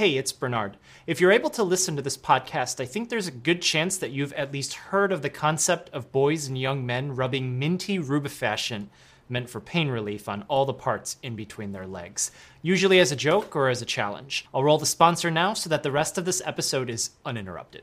Hey, it's Bernard. If you're able to listen to this podcast, I think there's a good chance that you've at least heard of the concept of boys and young men rubbing minty rubefascient, meant for pain relief, on all the parts in between their legs, usually as a joke or as a challenge. I'll roll the sponsor now so that the rest of this episode is uninterrupted.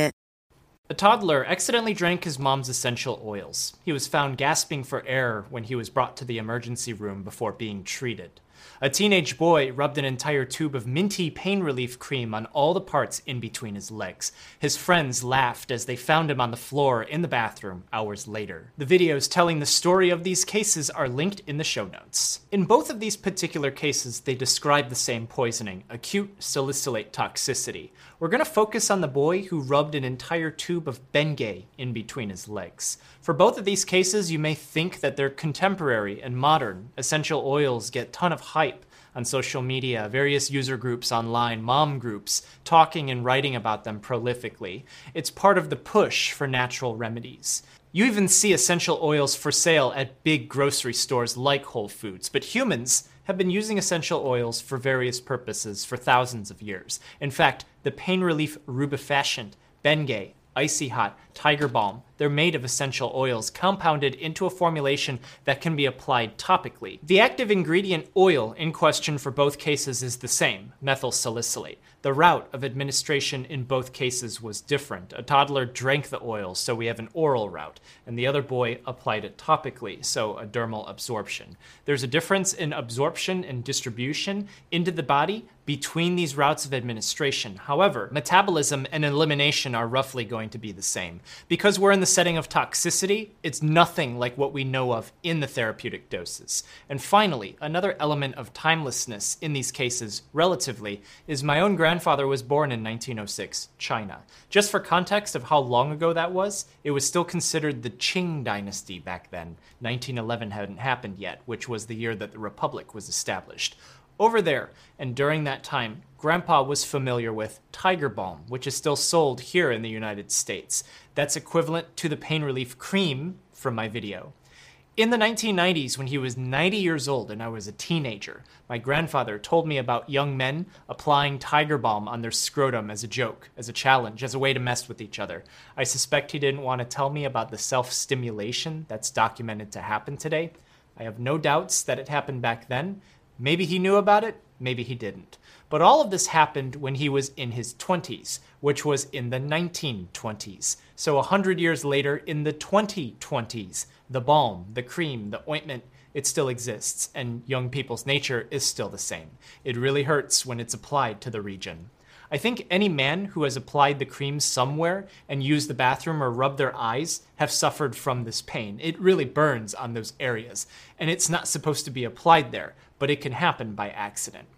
A toddler accidentally drank his mom's essential oils. He was found gasping for air when he was brought to the emergency room before being treated. A teenage boy rubbed an entire tube of minty pain relief cream on all the parts in between his legs. His friends laughed as they found him on the floor in the bathroom hours later. The videos telling the story of these cases are linked in the show notes. In both of these particular cases, they describe the same poisoning acute salicylate toxicity. We're going to focus on the boy who rubbed an entire tube of Bengay in between his legs. For both of these cases, you may think that they're contemporary and modern. Essential oils get ton of hype on social media, various user groups online, mom groups, talking and writing about them prolifically. It's part of the push for natural remedies. You even see essential oils for sale at big grocery stores like Whole Foods, but humans have been using essential oils for various purposes for thousands of years. In fact, the pain relief rubefacient, Bengay, Icy Hot, Tiger Balm, they're made of essential oils compounded into a formulation that can be applied topically. The active ingredient oil in question for both cases is the same, methyl salicylate. The route of administration in both cases was different. A toddler drank the oil, so we have an oral route, and the other boy applied it topically, so a dermal absorption. There's a difference in absorption and distribution into the body between these routes of administration. However, metabolism and elimination are roughly going to be the same. Because we're in the setting of toxicity, it's nothing like what we know of in the therapeutic doses. And finally, another element of timelessness in these cases, relatively, is my own grandfather was born in 1906, China. Just for context of how long ago that was, it was still considered the Qing dynasty back then. 1911 hadn't happened yet, which was the year that the Republic was established. Over there, and during that time, Grandpa was familiar with Tiger Balm, which is still sold here in the United States. That's equivalent to the pain relief cream from my video. In the 1990s, when he was 90 years old and I was a teenager, my grandfather told me about young men applying Tiger Balm on their scrotum as a joke, as a challenge, as a way to mess with each other. I suspect he didn't want to tell me about the self stimulation that's documented to happen today. I have no doubts that it happened back then. Maybe he knew about it, maybe he didn't. But all of this happened when he was in his 20s, which was in the 1920s. So a hundred years later, in the 2020s, the balm, the cream, the ointment, it still exists, and young people's nature is still the same. It really hurts when it's applied to the region. I think any man who has applied the cream somewhere and used the bathroom or rubbed their eyes have suffered from this pain. It really burns on those areas, and it's not supposed to be applied there, but it can happen by accident.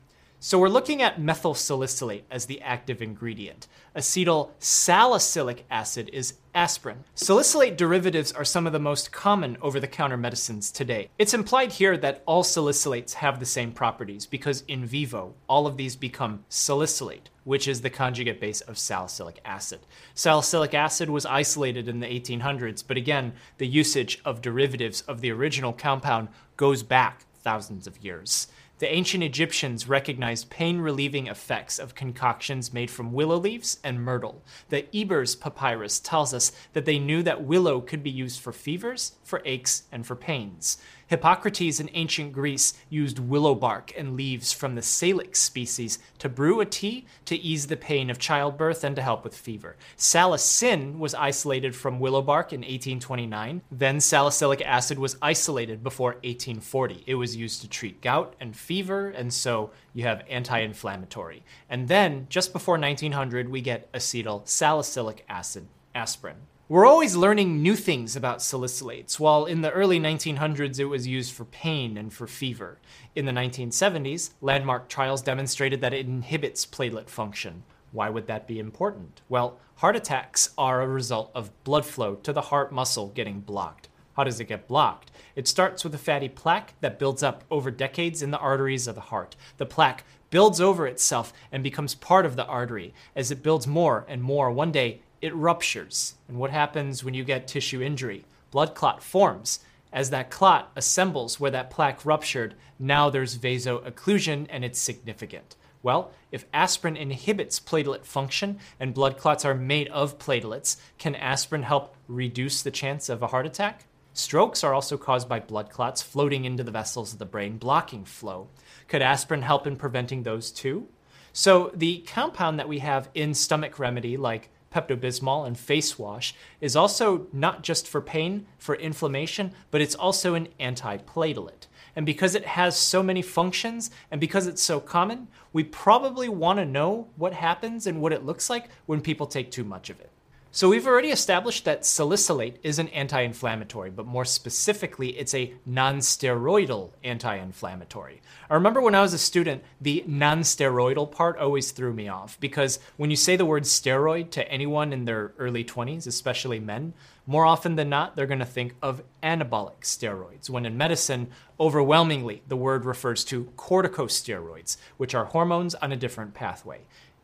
So we're looking at methyl salicylate as the active ingredient. Acetyl salicylic acid is aspirin. Salicylate derivatives are some of the most common over-the-counter medicines today. It's implied here that all salicylates have the same properties because in vivo, all of these become salicylate, which is the conjugate base of salicylic acid. Salicylic acid was isolated in the 1800s, but again, the usage of derivatives of the original compound goes back thousands of years. The ancient Egyptians recognized pain relieving effects of concoctions made from willow leaves and myrtle. The Ebers papyrus tells us that they knew that willow could be used for fevers, for aches, and for pains. Hippocrates in ancient Greece used willow bark and leaves from the salix species to brew a tea to ease the pain of childbirth and to help with fever. Salicin was isolated from willow bark in 1829. Then salicylic acid was isolated before 1840. It was used to treat gout and fever, and so you have anti inflammatory. And then, just before 1900, we get acetyl salicylic acid, aspirin. We're always learning new things about salicylates. While in the early 1900s it was used for pain and for fever. In the 1970s, landmark trials demonstrated that it inhibits platelet function. Why would that be important? Well, heart attacks are a result of blood flow to the heart muscle getting blocked. How does it get blocked? It starts with a fatty plaque that builds up over decades in the arteries of the heart. The plaque builds over itself and becomes part of the artery. As it builds more and more, one day it ruptures. And what happens when you get tissue injury? Blood clot forms. As that clot assembles where that plaque ruptured, now there's vaso-occlusion and it's significant. Well, if aspirin inhibits platelet function and blood clots are made of platelets, can aspirin help reduce the chance of a heart attack? Strokes are also caused by blood clots floating into the vessels of the brain, blocking flow. Could aspirin help in preventing those too? So, the compound that we have in stomach remedy, like Pepto Bismol and face wash is also not just for pain, for inflammation, but it's also an antiplatelet. And because it has so many functions and because it's so common, we probably want to know what happens and what it looks like when people take too much of it. So we've already established that salicylate is an anti-inflammatory, but more specifically, it's a non-steroidal anti-inflammatory. I remember when I was a student, the non-steroidal part always threw me off because when you say the word steroid to anyone in their early 20s, especially men, more often than not, they're going to think of anabolic steroids, when in medicine, overwhelmingly, the word refers to corticosteroids, which are hormones on a different pathway.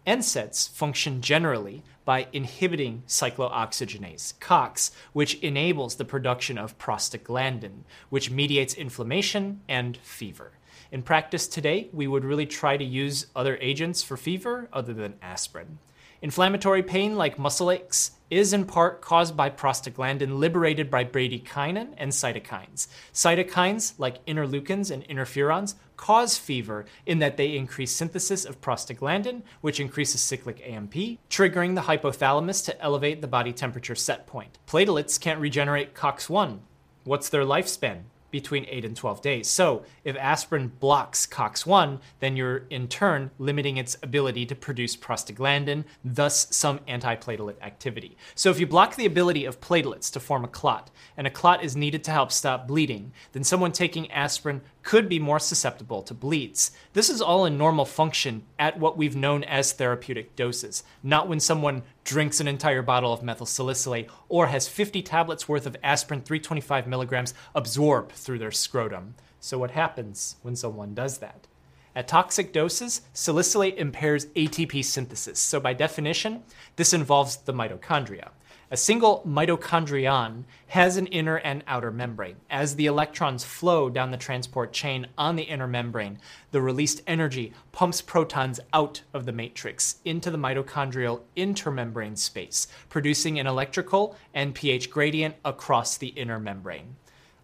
NSAIDs function generally by inhibiting cyclooxygenase, COX, which enables the production of prostaglandin, which mediates inflammation and fever. In practice today, we would really try to use other agents for fever other than aspirin. Inflammatory pain, like muscle aches, is in part caused by prostaglandin liberated by bradykinin and cytokines. Cytokines, like interleukins and interferons, cause fever in that they increase synthesis of prostaglandin, which increases cyclic AMP, triggering the hypothalamus to elevate the body temperature set point. Platelets can't regenerate COX1. What's their lifespan? Between 8 and 12 days. So, if aspirin blocks COX1, then you're in turn limiting its ability to produce prostaglandin, thus some antiplatelet activity. So, if you block the ability of platelets to form a clot, and a clot is needed to help stop bleeding, then someone taking aspirin could be more susceptible to bleeds. This is all in normal function at what we've known as therapeutic doses, not when someone drinks an entire bottle of methyl salicylate or has 50 tablets worth of aspirin 325 milligrams absorbed through their scrotum. So, what happens when someone does that? At toxic doses, salicylate impairs ATP synthesis. So, by definition, this involves the mitochondria. A single mitochondrion has an inner and outer membrane. As the electrons flow down the transport chain on the inner membrane, the released energy pumps protons out of the matrix into the mitochondrial intermembrane space, producing an electrical and pH gradient across the inner membrane.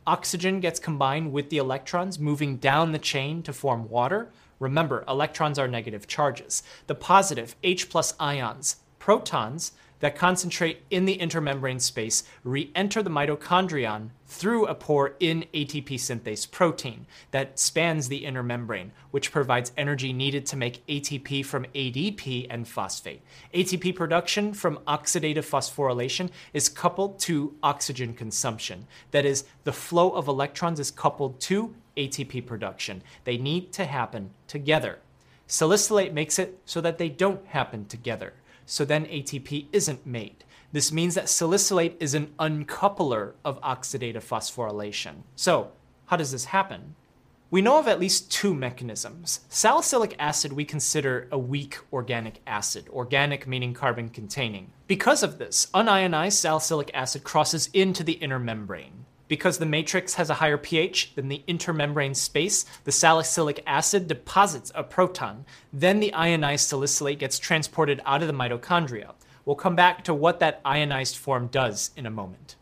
Oxygen gets combined with the electrons, moving down the chain to form water. Remember, electrons are negative charges. The positive H plus ions, protons, that concentrate in the intermembrane space re enter the mitochondrion through a pore in ATP synthase protein that spans the inner membrane, which provides energy needed to make ATP from ADP and phosphate. ATP production from oxidative phosphorylation is coupled to oxygen consumption. That is, the flow of electrons is coupled to ATP production. They need to happen together. Salicylate makes it so that they don't happen together so then ATP isn't made. This means that salicylate is an uncoupler of oxidative phosphorylation. So, how does this happen? We know of at least two mechanisms. Salicylic acid we consider a weak organic acid, organic meaning carbon containing. Because of this, unionized salicylic acid crosses into the inner membrane. Because the matrix has a higher pH than the intermembrane space, the salicylic acid deposits a proton. Then the ionized salicylate gets transported out of the mitochondria. We'll come back to what that ionized form does in a moment.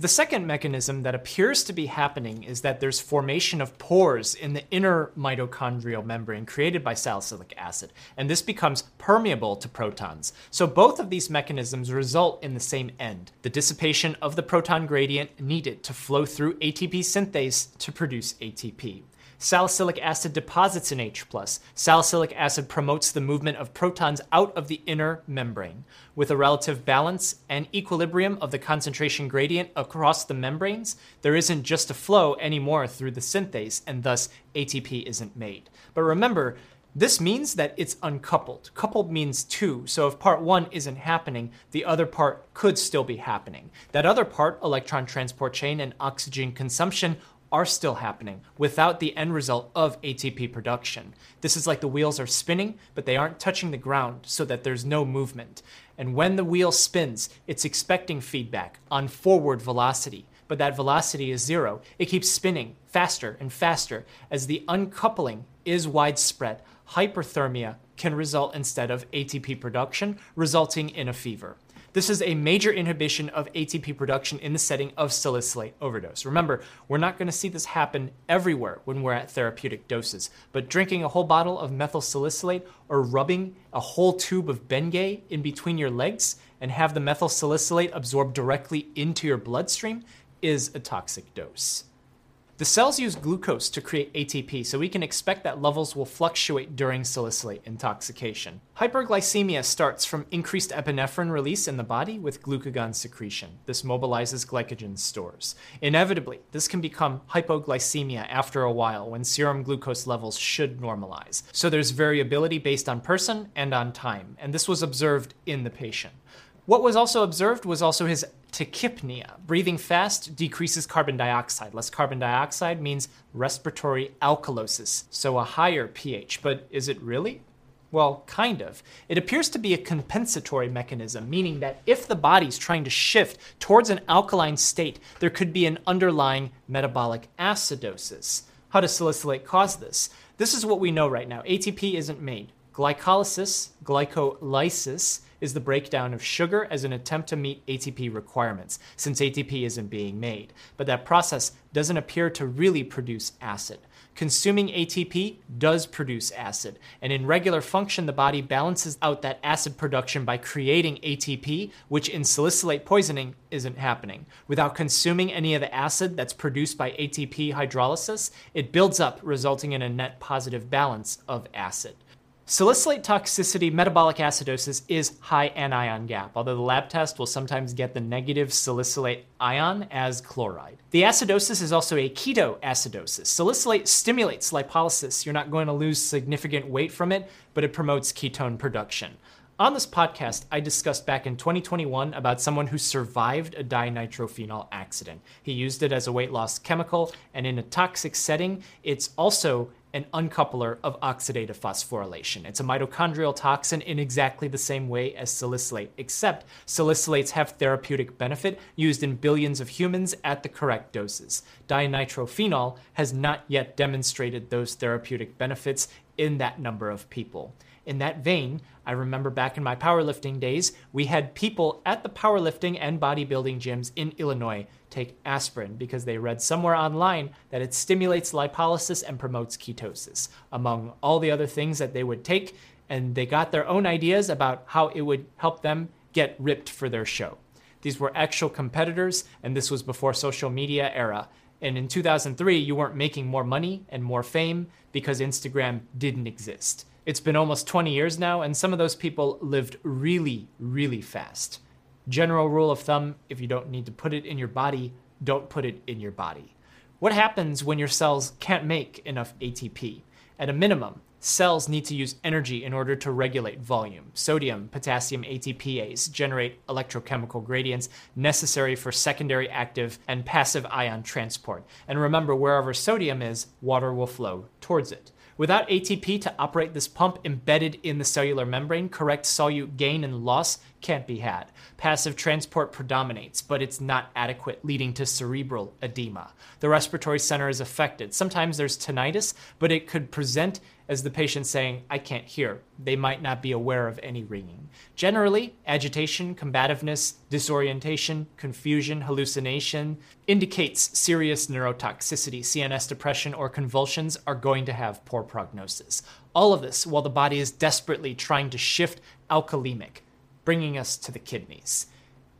The second mechanism that appears to be happening is that there's formation of pores in the inner mitochondrial membrane created by salicylic acid, and this becomes permeable to protons. So both of these mechanisms result in the same end the dissipation of the proton gradient needed to flow through ATP synthase to produce ATP. Salicylic acid deposits in H. Salicylic acid promotes the movement of protons out of the inner membrane. With a relative balance and equilibrium of the concentration gradient across the membranes, there isn't just a flow anymore through the synthase, and thus ATP isn't made. But remember, this means that it's uncoupled. Coupled means two, so if part one isn't happening, the other part could still be happening. That other part, electron transport chain and oxygen consumption, are still happening without the end result of ATP production. This is like the wheels are spinning, but they aren't touching the ground so that there's no movement. And when the wheel spins, it's expecting feedback on forward velocity, but that velocity is zero. It keeps spinning faster and faster as the uncoupling is widespread hyperthermia can result instead of ATP production, resulting in a fever. This is a major inhibition of ATP production in the setting of salicylate overdose. Remember, we're not going to see this happen everywhere when we're at therapeutic doses, but drinking a whole bottle of methyl salicylate or rubbing a whole tube of Bengay in between your legs and have the methyl salicylate absorb directly into your bloodstream is a toxic dose. The cells use glucose to create ATP, so we can expect that levels will fluctuate during salicylate intoxication. Hyperglycemia starts from increased epinephrine release in the body with glucagon secretion. This mobilizes glycogen stores. Inevitably, this can become hypoglycemia after a while when serum glucose levels should normalize. So there's variability based on person and on time, and this was observed in the patient. What was also observed was also his tachypnea. Breathing fast decreases carbon dioxide. Less carbon dioxide means respiratory alkalosis, so a higher pH. But is it really? Well, kind of. It appears to be a compensatory mechanism, meaning that if the body's trying to shift towards an alkaline state, there could be an underlying metabolic acidosis. How does salicylate cause this? This is what we know right now. ATP isn't made. Glycolysis, glycolysis, is the breakdown of sugar as an attempt to meet ATP requirements, since ATP isn't being made. But that process doesn't appear to really produce acid. Consuming ATP does produce acid, and in regular function, the body balances out that acid production by creating ATP, which in salicylate poisoning isn't happening. Without consuming any of the acid that's produced by ATP hydrolysis, it builds up, resulting in a net positive balance of acid. Salicylate toxicity metabolic acidosis is high anion gap, although the lab test will sometimes get the negative salicylate ion as chloride. The acidosis is also a ketoacidosis. Salicylate stimulates lipolysis. You're not going to lose significant weight from it, but it promotes ketone production. On this podcast, I discussed back in 2021 about someone who survived a dinitrophenol accident. He used it as a weight loss chemical, and in a toxic setting, it's also an uncoupler of oxidative phosphorylation. It's a mitochondrial toxin in exactly the same way as salicylate, except salicylates have therapeutic benefit used in billions of humans at the correct doses. Dinitrophenol has not yet demonstrated those therapeutic benefits in that number of people. In that vein, I remember back in my powerlifting days, we had people at the powerlifting and bodybuilding gyms in Illinois take aspirin because they read somewhere online that it stimulates lipolysis and promotes ketosis, among all the other things that they would take, and they got their own ideas about how it would help them get ripped for their show. These were actual competitors, and this was before social media era. And in 2003, you weren't making more money and more fame because Instagram didn't exist. It's been almost 20 years now, and some of those people lived really, really fast. General rule of thumb if you don't need to put it in your body, don't put it in your body. What happens when your cells can't make enough ATP? At a minimum, cells need to use energy in order to regulate volume. Sodium, potassium ATPase generate electrochemical gradients necessary for secondary active and passive ion transport. And remember, wherever sodium is, water will flow towards it. Without ATP to operate this pump embedded in the cellular membrane, correct solute gain and loss can't be had. Passive transport predominates, but it's not adequate, leading to cerebral edema. The respiratory center is affected. Sometimes there's tinnitus, but it could present as the patient saying, I can't hear. They might not be aware of any ringing. Generally, agitation, combativeness, disorientation, confusion, hallucination indicates serious neurotoxicity. CNS depression or convulsions are going to have poor prognosis. All of this while the body is desperately trying to shift alkalemic bringing us to the kidneys.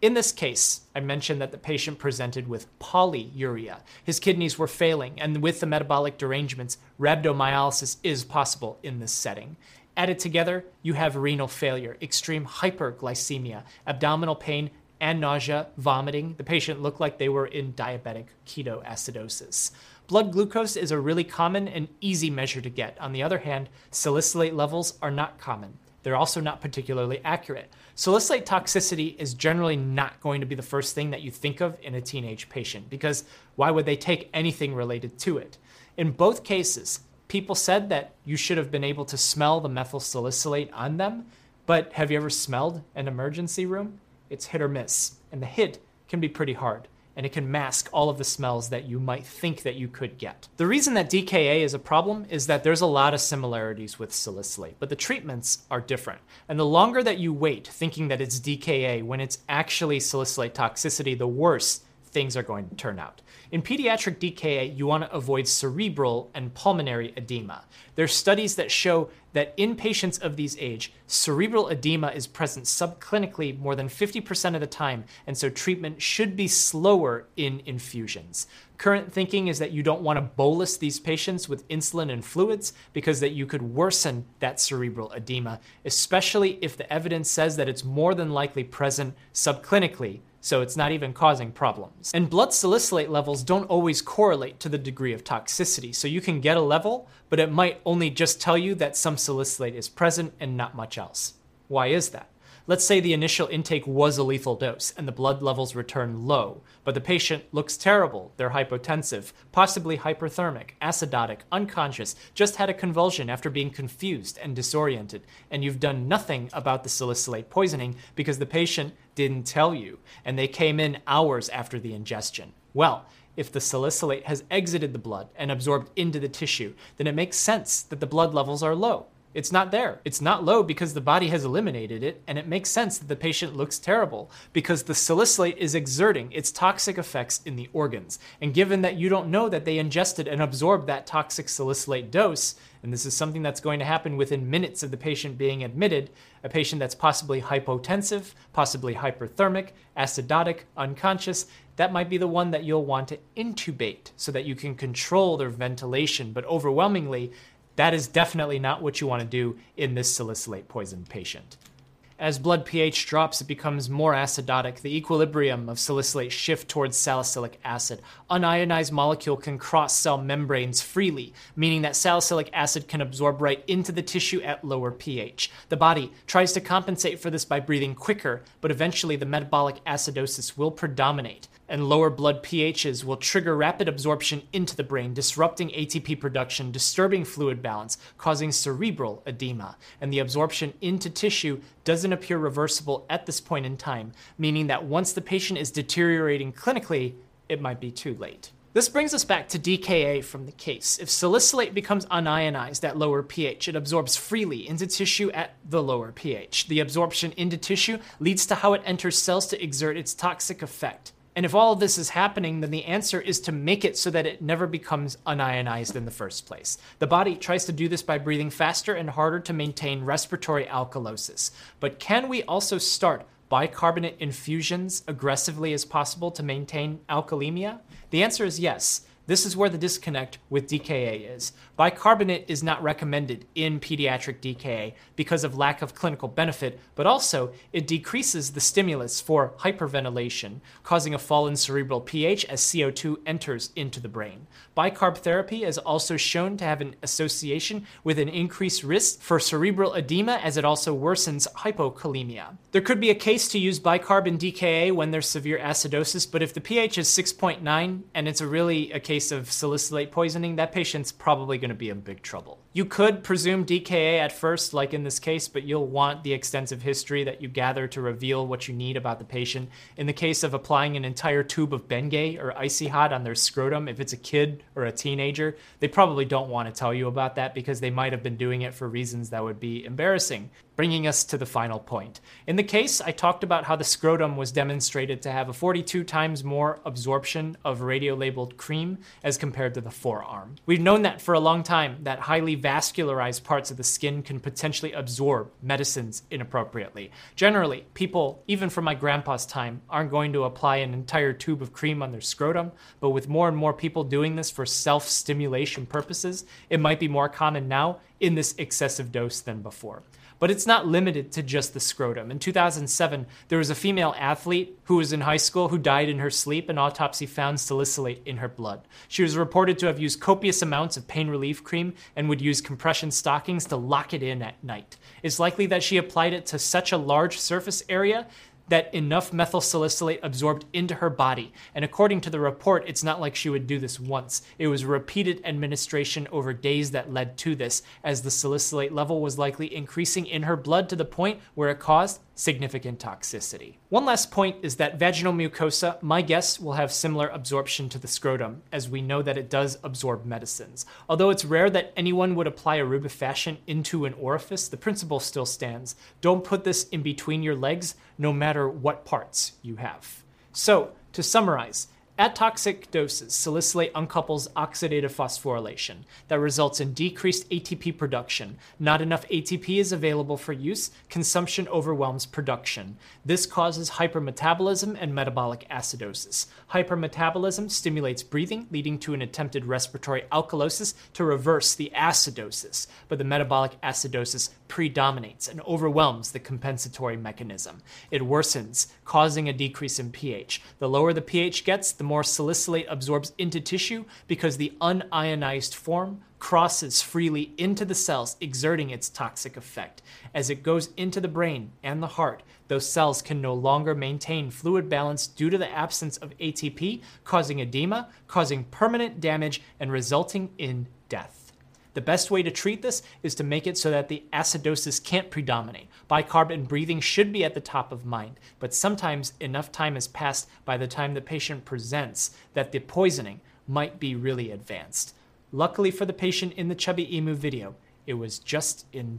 In this case, I mentioned that the patient presented with polyuria. His kidneys were failing, and with the metabolic derangements, rhabdomyolysis is possible in this setting. Added together, you have renal failure, extreme hyperglycemia, abdominal pain, and nausea, vomiting. The patient looked like they were in diabetic ketoacidosis. Blood glucose is a really common and easy measure to get. On the other hand, salicylate levels are not common. They're also not particularly accurate. Salicylate toxicity is generally not going to be the first thing that you think of in a teenage patient because why would they take anything related to it? In both cases, people said that you should have been able to smell the methyl salicylate on them, but have you ever smelled an emergency room? It's hit or miss, and the hit can be pretty hard and it can mask all of the smells that you might think that you could get. The reason that DKA is a problem is that there's a lot of similarities with salicylate, but the treatments are different. And the longer that you wait thinking that it's DKA when it's actually salicylate toxicity, the worse things are going to turn out. In pediatric DKA, you want to avoid cerebral and pulmonary edema. There's studies that show that in patients of these age, cerebral edema is present subclinically more than 50% of the time, and so treatment should be slower in infusions. Current thinking is that you don't want to bolus these patients with insulin and fluids because that you could worsen that cerebral edema, especially if the evidence says that it's more than likely present subclinically so it's not even causing problems. And blood salicylate levels don't always correlate to the degree of toxicity, so you can get a level, but it might only just tell you that some salicylate is present and not much else. Why is that? Let's say the initial intake was a lethal dose and the blood levels return low, but the patient looks terrible. They're hypotensive, possibly hyperthermic, acidotic, unconscious, just had a convulsion after being confused and disoriented, and you've done nothing about the salicylate poisoning because the patient didn't tell you, and they came in hours after the ingestion. Well, if the salicylate has exited the blood and absorbed into the tissue, then it makes sense that the blood levels are low. It's not there. It's not low because the body has eliminated it, and it makes sense that the patient looks terrible because the salicylate is exerting its toxic effects in the organs. And given that you don't know that they ingested and absorbed that toxic salicylate dose, and this is something that's going to happen within minutes of the patient being admitted, a patient that's possibly hypotensive, possibly hyperthermic, acidotic, unconscious, that might be the one that you'll want to intubate so that you can control their ventilation. But overwhelmingly, that is definitely not what you want to do in this salicylate poisoned patient. As blood pH drops, it becomes more acidotic. The equilibrium of salicylate shift towards salicylic acid. Unionized molecule can cross cell membranes freely, meaning that salicylic acid can absorb right into the tissue at lower pH. The body tries to compensate for this by breathing quicker, but eventually the metabolic acidosis will predominate and lower blood pHs will trigger rapid absorption into the brain, disrupting ATP production, disturbing fluid balance, causing cerebral edema. And the absorption into tissue doesn't appear reversible at this point in time, meaning that once the patient is deteriorating clinically, it might be too late. This brings us back to DKA from the case. If salicylate becomes unionized at lower pH, it absorbs freely into tissue at the lower pH. The absorption into tissue leads to how it enters cells to exert its toxic effect. And if all of this is happening, then the answer is to make it so that it never becomes unionized in the first place. The body tries to do this by breathing faster and harder to maintain respiratory alkalosis. But can we also start bicarbonate infusions aggressively as possible to maintain alkalemia? The answer is yes. This is where the disconnect with DKA is. Bicarbonate is not recommended in pediatric DKA because of lack of clinical benefit, but also it decreases the stimulus for hyperventilation, causing a fall in cerebral pH as CO2 enters into the brain. Bicarb therapy is also shown to have an association with an increased risk for cerebral edema as it also worsens hypokalemia. There could be a case to use bicarb in DKA when there's severe acidosis, but if the pH is 6.9 and it's a really a case case of salicylate poisoning, that patient's probably going to be in big trouble. You could presume DKA at first, like in this case, but you'll want the extensive history that you gather to reveal what you need about the patient. In the case of applying an entire tube of Bengay or Icy Hot on their scrotum, if it's a kid or a teenager, they probably don't want to tell you about that because they might have been doing it for reasons that would be embarrassing. Bringing us to the final point. In the case, I talked about how the scrotum was demonstrated to have a 42 times more absorption of radio labeled cream as compared to the forearm. We've known that for a long time that highly vascularized parts of the skin can potentially absorb medicines inappropriately. Generally, people, even from my grandpa's time, aren't going to apply an entire tube of cream on their scrotum, but with more and more people doing this for self stimulation purposes, it might be more common now in this excessive dose than before. But it's not limited to just the scrotum. In 2007, there was a female athlete who was in high school who died in her sleep. An autopsy found salicylate in her blood. She was reported to have used copious amounts of pain relief cream and would use compression stockings to lock it in at night. It's likely that she applied it to such a large surface area that enough methyl salicylate absorbed into her body. And according to the report, it's not like she would do this once. It was repeated administration over days that led to this, as the salicylate level was likely increasing in her blood to the point where it caused significant toxicity. One last point is that vaginal mucosa, my guess, will have similar absorption to the scrotum, as we know that it does absorb medicines. Although it's rare that anyone would apply a rubefascin into an orifice, the principle still stands. Don't put this in between your legs, no matter what parts you have. So, to summarize, at toxic doses, salicylate uncouples oxidative phosphorylation that results in decreased ATP production. Not enough ATP is available for use, consumption overwhelms production. This causes hypermetabolism and metabolic acidosis. Hypermetabolism stimulates breathing, leading to an attempted respiratory alkalosis to reverse the acidosis, but the metabolic acidosis predominates and overwhelms the compensatory mechanism. It worsens, causing a decrease in pH. The lower the pH gets, the more salicylate absorbs into tissue because the unionized form crosses freely into the cells, exerting its toxic effect. As it goes into the brain and the heart, those cells can no longer maintain fluid balance due to the absence of ATP, causing edema, causing permanent damage, and resulting in death. The best way to treat this is to make it so that the acidosis can't predominate. Bicarb and breathing should be at the top of mind, but sometimes enough time has passed by the time the patient presents that the poisoning might be really advanced. Luckily for the patient in the Chubby Emu video, it was just in